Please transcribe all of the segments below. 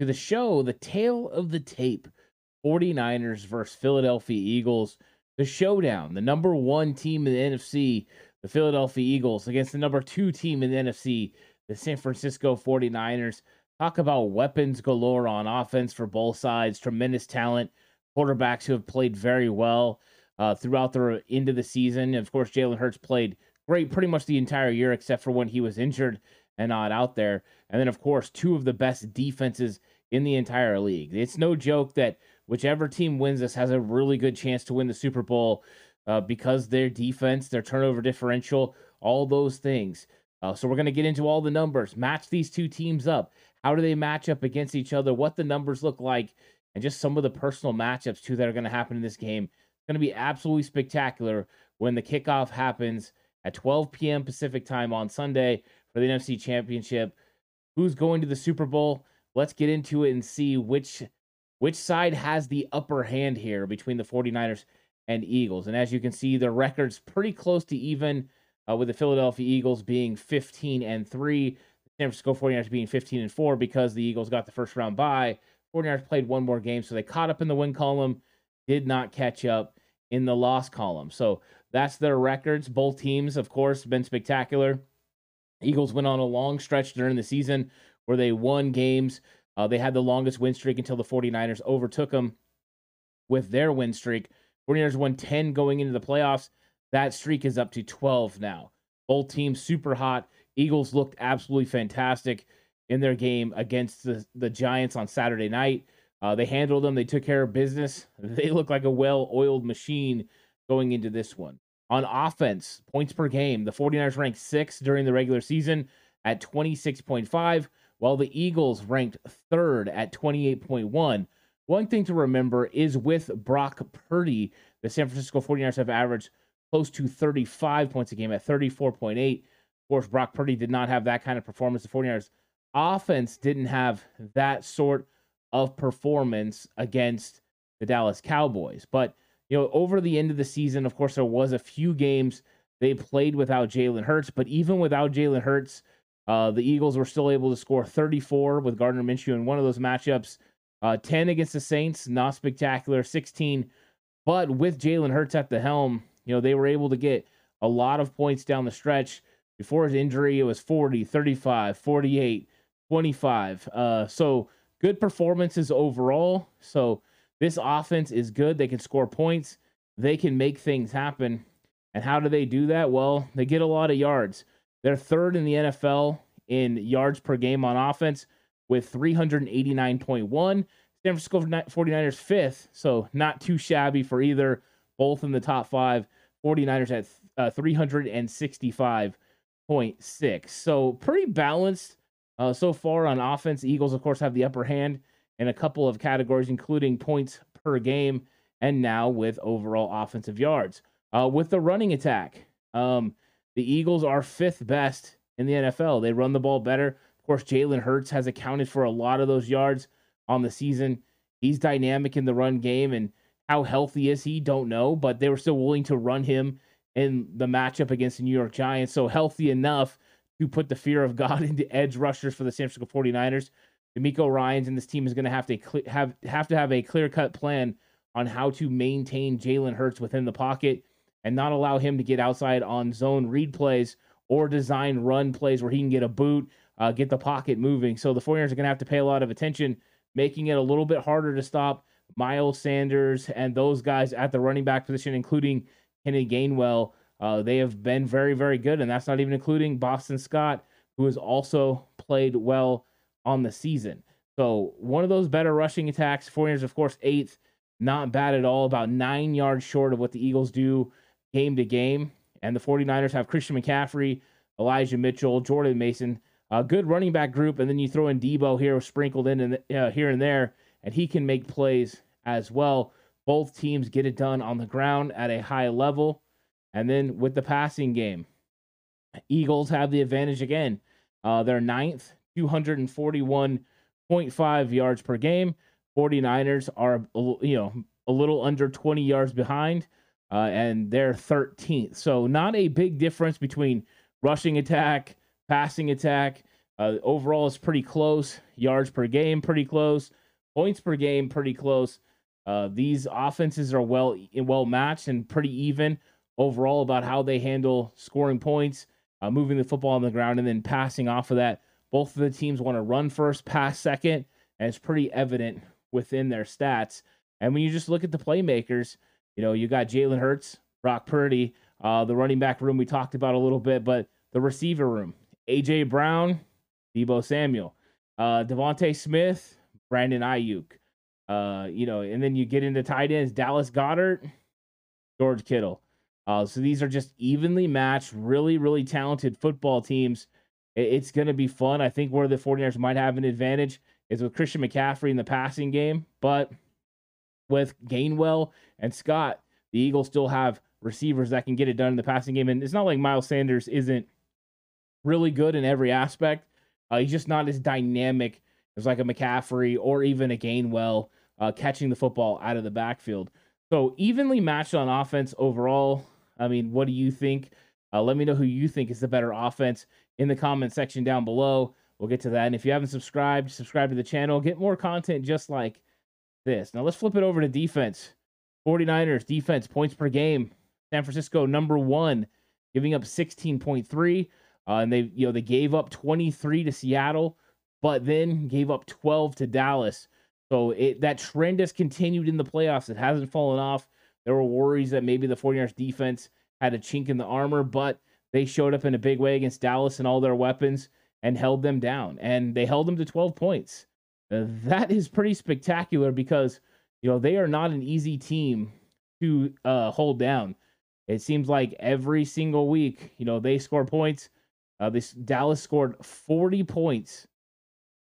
to the show, the tale of the tape 49ers versus Philadelphia Eagles, the showdown, the number one team in the NFC, the Philadelphia Eagles, against the number two team in the NFC, the San Francisco 49ers. Talk about weapons galore on offense for both sides, tremendous talent, quarterbacks who have played very well uh, throughout the end of the season. Of course, Jalen Hurts played great pretty much the entire year, except for when he was injured and not out there. And then, of course, two of the best defenses in the entire league. It's no joke that whichever team wins this has a really good chance to win the Super Bowl uh, because their defense, their turnover differential, all those things. Uh, so we're going to get into all the numbers, match these two teams up. How do they match up against each other? What the numbers look like, and just some of the personal matchups too that are going to happen in this game. It's going to be absolutely spectacular when the kickoff happens at 12 p.m. Pacific time on Sunday for the NFC Championship. Who's going to the Super Bowl? Let's get into it and see which which side has the upper hand here between the 49ers and Eagles. And as you can see, the record's pretty close to even uh, with the Philadelphia Eagles being 15 and 3, the San Francisco 49ers being 15 and 4 because the Eagles got the first round bye. 49ers played one more game, so they caught up in the win column, did not catch up in the loss column. So that's their records. Both teams, of course, been spectacular. Eagles went on a long stretch during the season where they won games. Uh, they had the longest win streak until the 49ers overtook them with their win streak. 49ers won 10 going into the playoffs. That streak is up to 12 now. Both teams super hot. Eagles looked absolutely fantastic in their game against the, the Giants on Saturday night. Uh, they handled them. They took care of business. They look like a well oiled machine going into this one. On offense, points per game, the 49ers ranked sixth during the regular season at 26.5, while the Eagles ranked third at 28.1. One thing to remember is with Brock Purdy, the San Francisco 49ers have averaged close to 35 points a game at 34.8. Of course, Brock Purdy did not have that kind of performance. The 49ers offense didn't have that sort of performance against the Dallas Cowboys. But you know, over the end of the season, of course, there was a few games they played without Jalen Hurts, but even without Jalen Hurts, uh, the Eagles were still able to score 34 with Gardner Minshew in one of those matchups. Uh, 10 against the Saints, not spectacular. 16, but with Jalen Hurts at the helm, you know, they were able to get a lot of points down the stretch. Before his injury, it was 40, 35, 48, 25. Uh, so good performances overall. So this offense is good. They can score points, they can make things happen. And how do they do that? Well, they get a lot of yards. They're third in the NFL in yards per game on offense, with 389.1. San Francisco 49ers fifth, so not too shabby for either, both in the top five. 49ers at uh, 365.6. So pretty balanced uh, so far on offense. Eagles, of course, have the upper hand in a couple of categories, including points per game and now with overall offensive yards. Uh, with the running attack, um, the Eagles are fifth best in the NFL. They run the ball better. Of course, Jalen Hurts has accounted for a lot of those yards on the season. He's dynamic in the run game, and how healthy is he? Don't know, but they were still willing to run him in the matchup against the New York Giants. So healthy enough to put the fear of God into edge rushers for the San Francisco 49ers. DeMeco Ryans and this team is going to have to have have to have a clear cut plan on how to maintain Jalen Hurts within the pocket and not allow him to get outside on zone read plays or design run plays where he can get a boot, uh, get the pocket moving. So the 49ers are going to have to pay a lot of attention, making it a little bit harder to stop Miles Sanders and those guys at the running back position, including Kenny Gainwell. Uh, they have been very, very good, and that's not even including Boston Scott, who has also played well on the season. So one of those better rushing attacks. 49ers, of course, eighth not bad at all, about nine yards short of what the Eagles do game to game. And the 49ers have Christian McCaffrey, Elijah Mitchell, Jordan Mason, a good running back group. And then you throw in Deebo here, sprinkled in and, uh, here and there, and he can make plays as well. Both teams get it done on the ground at a high level. And then with the passing game, Eagles have the advantage again. Uh, they're ninth, 241.5 yards per game. 49ers are you know a little under 20 yards behind uh, and they're 13th so not a big difference between rushing attack passing attack. Uh, overall it's pretty close. Yards per game pretty close. Points per game pretty close. Uh, these offenses are well well matched and pretty even overall about how they handle scoring points uh, moving the football on the ground and then passing off of that both of the teams want to run first pass second and it's pretty evident within their stats. And when you just look at the playmakers, you know, you got Jalen Hurts, Brock Purdy, uh, the running back room we talked about a little bit, but the receiver room, AJ Brown, Deebo Samuel, uh, DeVonta Smith, Brandon Aiyuk. Uh, you know, and then you get into tight ends, Dallas Goedert, George Kittle. Uh, so these are just evenly matched, really, really talented football teams. It's going to be fun. I think where the 49ers might have an advantage is with Christian McCaffrey in the passing game, but with Gainwell and Scott, the Eagles still have receivers that can get it done in the passing game. And it's not like Miles Sanders isn't really good in every aspect. Uh, he's just not as dynamic as like a McCaffrey or even a Gainwell uh, catching the football out of the backfield. So evenly matched on offense overall. I mean, what do you think? Uh, let me know who you think is the better offense in the comment section down below. We'll get to that. And if you haven't subscribed, subscribe to the channel. Get more content just like this. Now let's flip it over to defense. 49ers defense points per game. San Francisco number one, giving up 16.3. Uh, and they, you know, they gave up 23 to Seattle, but then gave up 12 to Dallas. So it that trend has continued in the playoffs. It hasn't fallen off. There were worries that maybe the 49ers defense had a chink in the armor, but they showed up in a big way against Dallas and all their weapons and held them down. And they held them to 12 points. Uh, that is pretty spectacular because, you know, they are not an easy team to uh, hold down. It seems like every single week, you know, they score points. Uh, this Dallas scored 40 points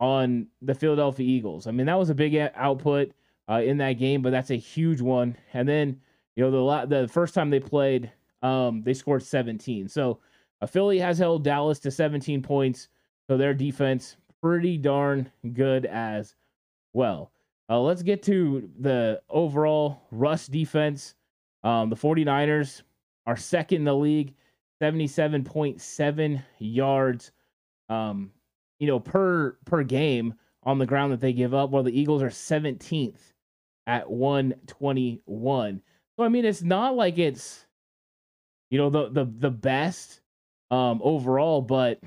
on the Philadelphia Eagles. I mean, that was a big output uh, in that game, but that's a huge one. And then, you know, the the first time they played, um, they scored 17. So, Philly has held Dallas to 17 points. So their defense pretty darn good as well. Uh, let's get to the overall rush defense. Um, the 49ers are second in the league, 77.7 yards um, you know, per per game on the ground that they give up, while the Eagles are 17th at 121. So I mean, it's not like it's you know the the the best um overall, but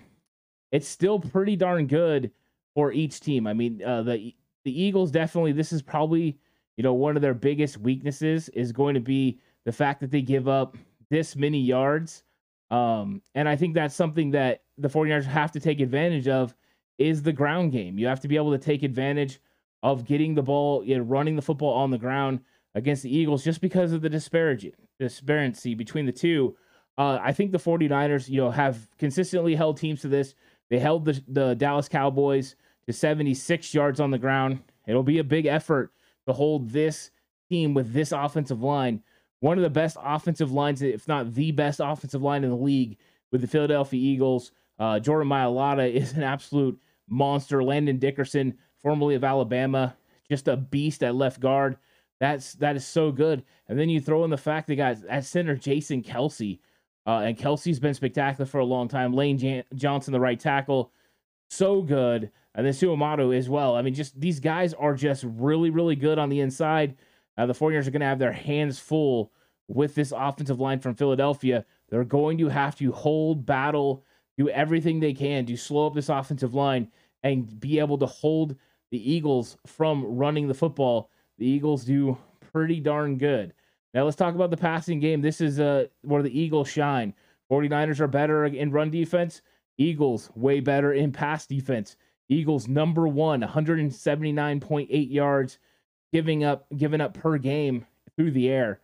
it's still pretty darn good for each team. I mean, uh, the the Eagles definitely this is probably you know one of their biggest weaknesses is going to be the fact that they give up this many yards. Um, and I think that's something that the 49ers have to take advantage of is the ground game. You have to be able to take advantage of getting the ball, you know, running the football on the ground against the Eagles just because of the disparity disparity between the two. Uh, I think the 49ers, you know, have consistently held teams to this. They held the, the Dallas Cowboys to 76 yards on the ground. It'll be a big effort to hold this team with this offensive line, one of the best offensive lines, if not the best offensive line in the league, with the Philadelphia Eagles. Uh, Jordan Mailata is an absolute monster. Landon Dickerson, formerly of Alabama, just a beast at left guard. That's that is so good. And then you throw in the fact they got at center Jason Kelce, uh, and Kelce's been spectacular for a long time. Lane Jan- Johnson, the right tackle, so good. And then Seumalo as well. I mean, just these guys are just really, really good on the inside. Uh, the 49ers are going to have their hands full with this offensive line from Philadelphia. They're going to have to hold, battle, do everything they can to slow up this offensive line and be able to hold the Eagles from running the football. The Eagles do pretty darn good. Now let's talk about the passing game. This is uh, where the Eagles shine. 49ers are better in run defense. Eagles way better in pass defense. Eagles number one, 179.8 yards, giving up giving up per game through the air.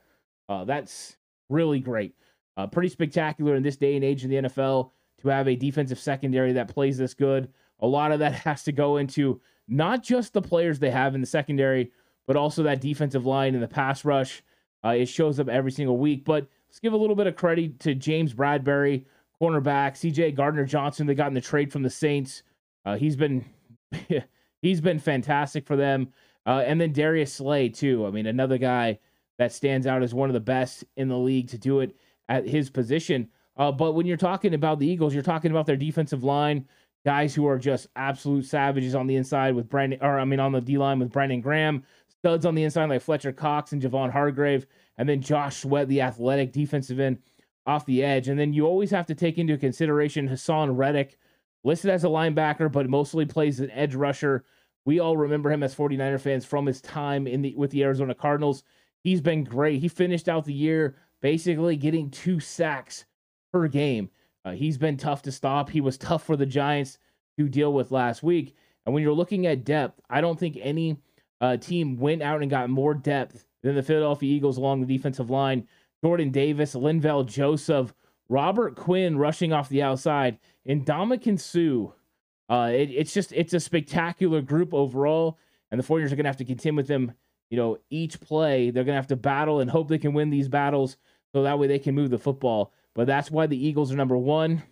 Uh, that's really great. Uh, pretty spectacular in this day and age in the NFL to have a defensive secondary that plays this good. A lot of that has to go into not just the players they have in the secondary, but also that defensive line and the pass rush. Uh, it shows up every single week. But let's give a little bit of credit to James Bradberry, cornerback, CJ Gardner Johnson. They got in the trade from the Saints. Uh, he's been he's been fantastic for them. Uh, and then Darius Slay too. I mean, another guy that stands out as one of the best in the league to do it at his position. Uh, but when you're talking about the Eagles, you're talking about their defensive line, guys who are just absolute savages on the inside with Brandon, or I mean, on the D line with Brandon Graham, studs on the inside like Fletcher Cox and Javon Hargrave, and then Josh Sweat, the athletic defensive end off the edge. And then you always have to take into consideration Haason Reddick, listed as a linebacker, but mostly plays an edge rusher. We all remember him as 49er fans from his time in the with the Arizona Cardinals. He's been great. He finished out the year basically getting two sacks per game. Uh, he's been tough to stop. He was tough for the Giants to deal with last week. And when you're looking at depth, I don't think any uh, team went out and got more depth than the Philadelphia Eagles along the defensive line. Jordan Davis, Linval Joseph, Robert Quinn rushing off the outside, and Ndamukong Suh. Uh, it, it's just it's a spectacular group overall, and the 49ers are going to have to contend with them. You know, each play they're going to have to battle and hope they can win these battles, so that way they can move the football. But that's why the Eagles are number one.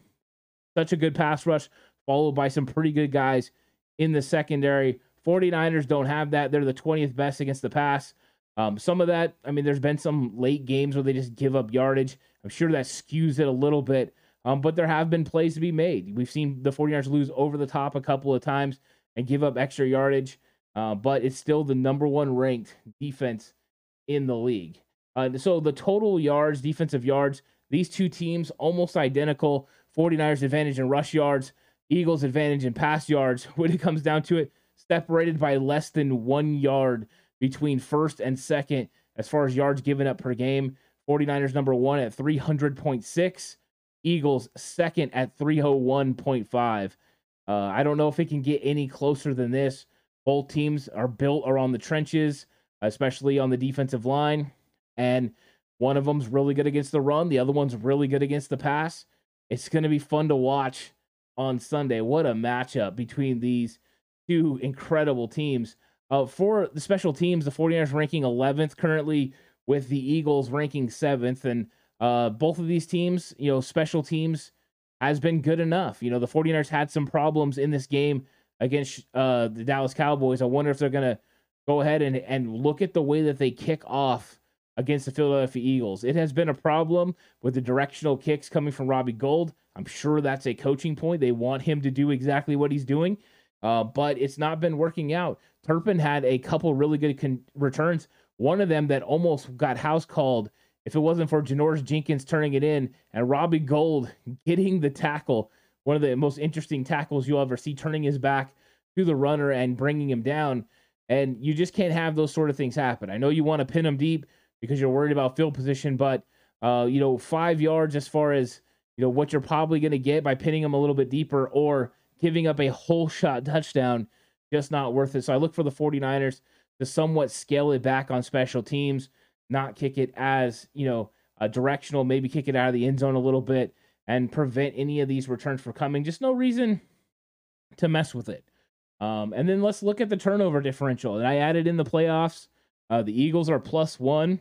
Such a good pass rush, followed by some pretty good guys in the secondary. 49ers don't have that. They're the 20th best against the pass. Um, some of that, I mean, there's been some late games where they just give up yardage. I'm sure that skews it a little bit. Um, but there have been plays to be made. We've seen the 49ers lose over the top a couple of times and give up extra yardage. Uh, but it's still the number one ranked defense in the league. Uh, so the total yards, defensive yards, these two teams almost identical. 49ers advantage in rush yards, Eagles advantage in pass yards. When it comes down to it, separated by less than one yard between first and second as far as yards given up per game. 49ers number one at 300.6, Eagles second at 301.5. Uh, I don't know if it can get any closer than this. Both teams are built around the trenches, especially on the defensive line. And one of them's really good against the run, the other one's really good against the pass. It's going to be fun to watch on Sunday. What a matchup between these two incredible teams. Uh, for the special teams, the 49ers ranking 11th currently, with the Eagles ranking 7th. And uh, both of these teams, you know, special teams has been good enough. You know, the 49ers had some problems in this game against uh, the Dallas Cowboys. I wonder if they're going to go ahead and, and look at the way that they kick off against the Philadelphia Eagles. It has been a problem with the directional kicks coming from Robbie Gould. I'm sure that's a coaching point. They want him to do exactly what he's doing, uh, but it's not been working out. Turpin had a couple really good con- returns. One of them that almost got house called if it wasn't for Janoris Jenkins turning it in and Robbie Gould getting the tackle. One of the most interesting tackles you'll ever see, turning his back to the runner and bringing him down. And you just can't have those sort of things happen. I know you want to pin him deep because you're worried about field position, but uh, you know, five yards as far as you know what you're probably going to get by pinning him a little bit deeper, or giving up a whole shot touchdown, just not worth it. So I look for the 49ers to somewhat scale it back on special teams, not kick it as, you know, a directional, maybe kick it out of the end zone a little bit and prevent any of these returns from coming. Just no reason to mess with it. Um, and then let's look at the turnover differential. And I added in the playoffs. Uh, the Eagles are plus one.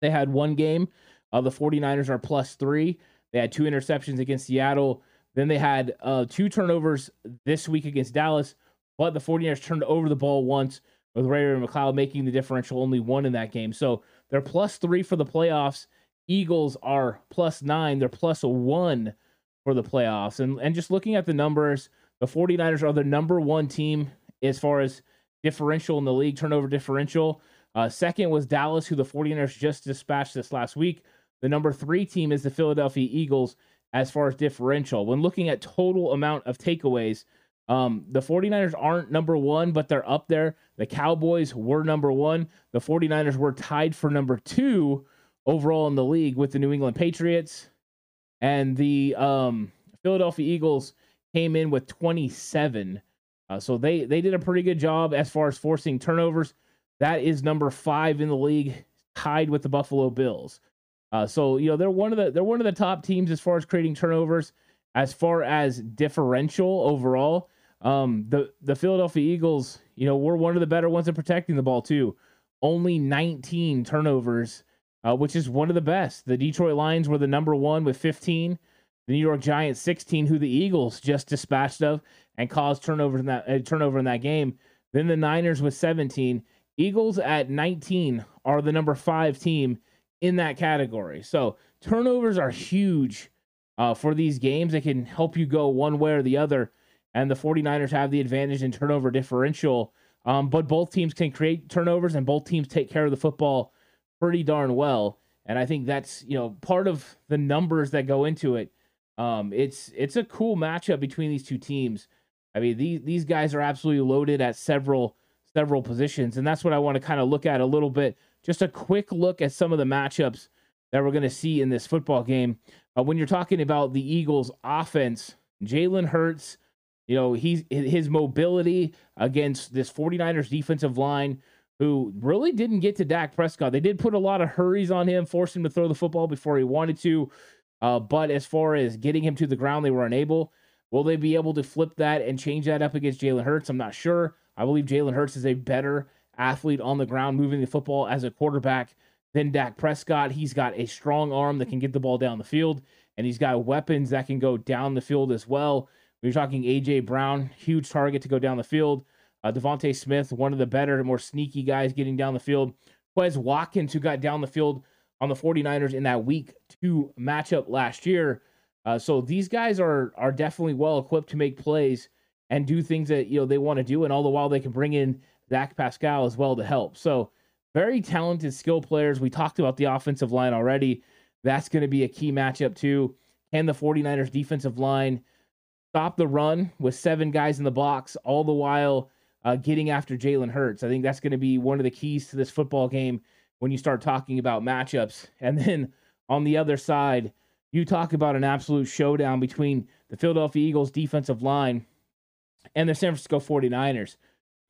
They had one game. Uh, the 49ers are plus three. They had two interceptions against Seattle. Then they had uh, two turnovers this week against Dallas, but the 49ers turned over the ball once with Ray Ray McCloud making the differential only one in that game. So they're plus three for the playoffs. Eagles are plus nine. They're one for the playoffs. And, and just looking at the numbers, the 49ers are the number one team as far as differential in the league, turnover differential. Uh, second was Dallas, who the 49ers just dispatched this last week. The number three team is the Philadelphia Eagles as far as differential. When looking at total amount of takeaways, um, the 49ers aren't number one, but they're up there. The Cowboys were number one. The 49ers were tied for number two overall in the league with the New England Patriots. And the um, Philadelphia Eagles came in with 27. Uh, so they, they did a pretty good job as far as forcing turnovers. That is number five in the league, tied with the Buffalo Bills. Uh, so you know they're one of the they're one of the top teams as far as creating turnovers. As far as differential overall, um, the the Philadelphia Eagles, you know, we're one of the better ones at protecting the ball too. Only 19 turnovers, uh, which is one of the best. The Detroit Lions were the number one with 15. The New York Giants 16, who the Eagles just dispatched of and caused turnovers in that uh, turnover in that game. Then the Niners with 17. Eagles at 19 are the number five team in that category. So turnovers are huge uh, for these games. They can help you go one way or the other. And the 49ers have the advantage in turnover differential. Um, but both teams can create turnovers and both teams take care of the football pretty darn well. And I think that's, you know, part of the numbers that go into it. Um, it's it's a cool matchup between these two teams. I mean, these these guys are absolutely loaded at several several positions, and that's what I want to kind of look at a little bit just a quick look at some of the matchups that we're going to see in this football game. Uh, when you're talking about the Eagles' offense, Jalen Hurts, you know, he's his mobility against this 49ers defensive line, who really didn't get to Dak Prescott. They did put a lot of hurries on him, forced him to throw the football before he wanted to. Uh, but as far as getting him to the ground, they were unable. Will they be able to flip that and change that up against Jalen Hurts? I'm not sure. I believe Jalen Hurts is a better athlete on the ground moving the football as a quarterback than Dak Prescott. He's got a strong arm that can get the ball down the field, and he's got weapons that can go down the field as well. We're talking AJ Brown, huge target to go down the field. Uh, DeVonta Smith, one of the better, more sneaky guys getting down the field. Quez Watkins, who got down the field on the 49ers in that week two matchup last year. Uh, so these guys are are definitely well equipped to make plays and do things that you know they want to do, and all the while they can bring in Zach Pascal as well to help. So, very talented skill players. We talked about the offensive line already. That's going to be a key matchup, too. Can the 49ers defensive line stop the run with seven guys in the box, all the while uh, getting after Jalen Hurts? I think that's going to be one of the keys to this football game when you start talking about matchups. And then on the other side, you talk about an absolute showdown between the Philadelphia Eagles defensive line and the San Francisco 49ers.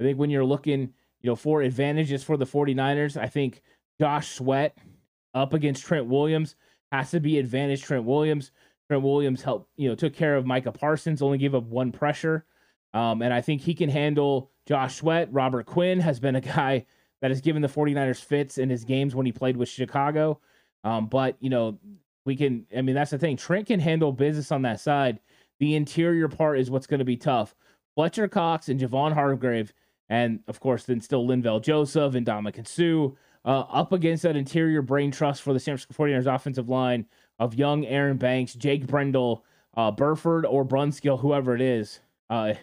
I think when you're looking, you know, for advantages for the 49ers, I think Josh Sweat up against Trent Williams has to be advantage Trent Williams. Trent Williams helped, you know, took care of Micah Parsons, only gave up one pressure. Um, and I think he can handle Josh Sweat. Robert Quinn has been a guy that has given the 49ers fits in his games when he played with Chicago. Um, but, you know, we can, I mean, that's the thing. Trent can handle business on that side. The interior part is what's going to be tough. Fletcher Cox and Javon Hargrave and of course, then still Linval Joseph and Ndamukong Suh uh, up against that interior brain trust for the San Francisco 49ers offensive line of young Aaron Banks, Jake Brendel, uh, Burford, or Brunskill, whoever it is. Uh,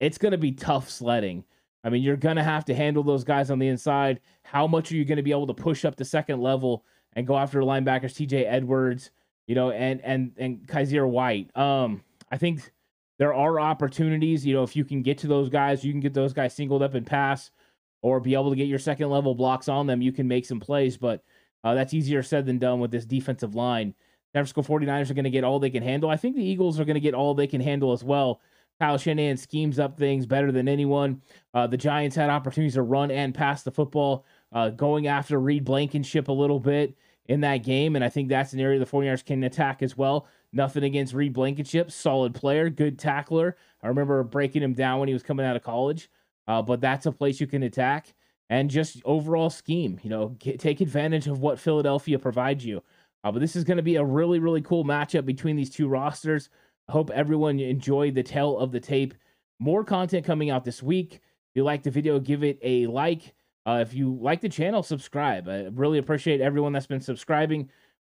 it's going to be tough sledding. I mean, you're going to have to handle those guys on the inside. How much are you going to be able to push up the second level and go after linebackers, TJ Edwards, you know, and and and Kyzir White? Um, I think there are opportunities. You know, if you can get to those guys, you can get those guys singled up and pass, or be able to get your second level blocks on them. You can make some plays, but uh, that's easier said than done with this defensive line. San Francisco 49ers are going to get all they can handle. I think the Eagles are going to get all they can handle as well. Kyle Shanahan schemes up things better than anyone. Uh, the Giants had opportunities to run and pass the football, uh, going after Reed Blankenship a little bit in that game. And I think that's an area the 49ers can attack as well. Nothing against Reed Blankenship, solid player, good tackler. I remember breaking him down when he was coming out of college. Uh, but that's a place you can attack and just overall scheme. You know, get, take advantage of what Philadelphia provides you. Uh, but this is going to be a really, really cool matchup between these two rosters. I hope everyone enjoyed the tale of the tape. More content coming out this week. If you like the video, give it a like. Uh, if you like the channel, subscribe. I really appreciate everyone that's been subscribing,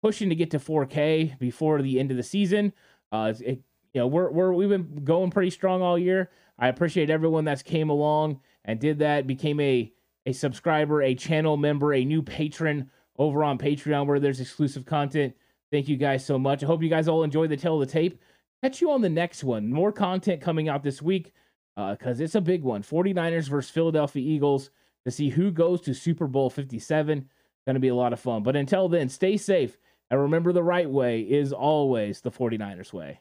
pushing to get to 4K before the end of the season. Uh, it, you know, we're, we're we've been going pretty strong all year. I appreciate everyone that's came along and did that, became a a subscriber, a channel member, a new patron over on Patreon where there's exclusive content. Thank you guys so much. I hope you guys all enjoy the tale of the tape. Catch you on the next one. More content coming out this week because uh, it's a big one 49ers versus Philadelphia Eagles to see who goes to Super Bowl 57. Going to be a lot of fun. But until then, stay safe and remember the right way is always the 49ers way.